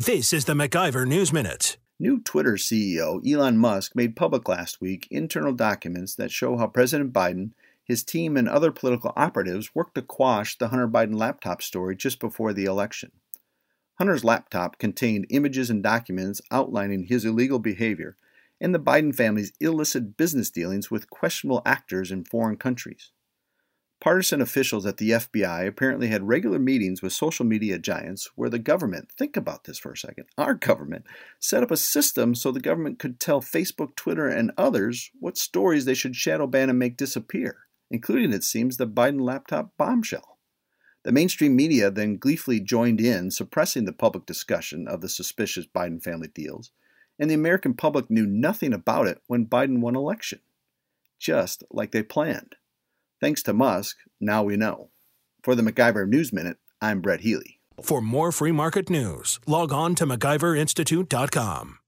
This is the MacIver News Minute. New Twitter CEO Elon Musk made public last week internal documents that show how President Biden, his team, and other political operatives worked to quash the Hunter Biden laptop story just before the election. Hunter's laptop contained images and documents outlining his illegal behavior and the Biden family's illicit business dealings with questionable actors in foreign countries. Partisan officials at the FBI apparently had regular meetings with social media giants where the government, think about this for a second, our government, set up a system so the government could tell Facebook, Twitter, and others what stories they should shadow ban and make disappear, including, it seems, the Biden laptop bombshell. The mainstream media then gleefully joined in, suppressing the public discussion of the suspicious Biden family deals, and the American public knew nothing about it when Biden won election, just like they planned. Thanks to Musk, now we know. For the MacIver News Minute, I'm Brett Healy. For more free market news, log on to MacIverInstitute.com.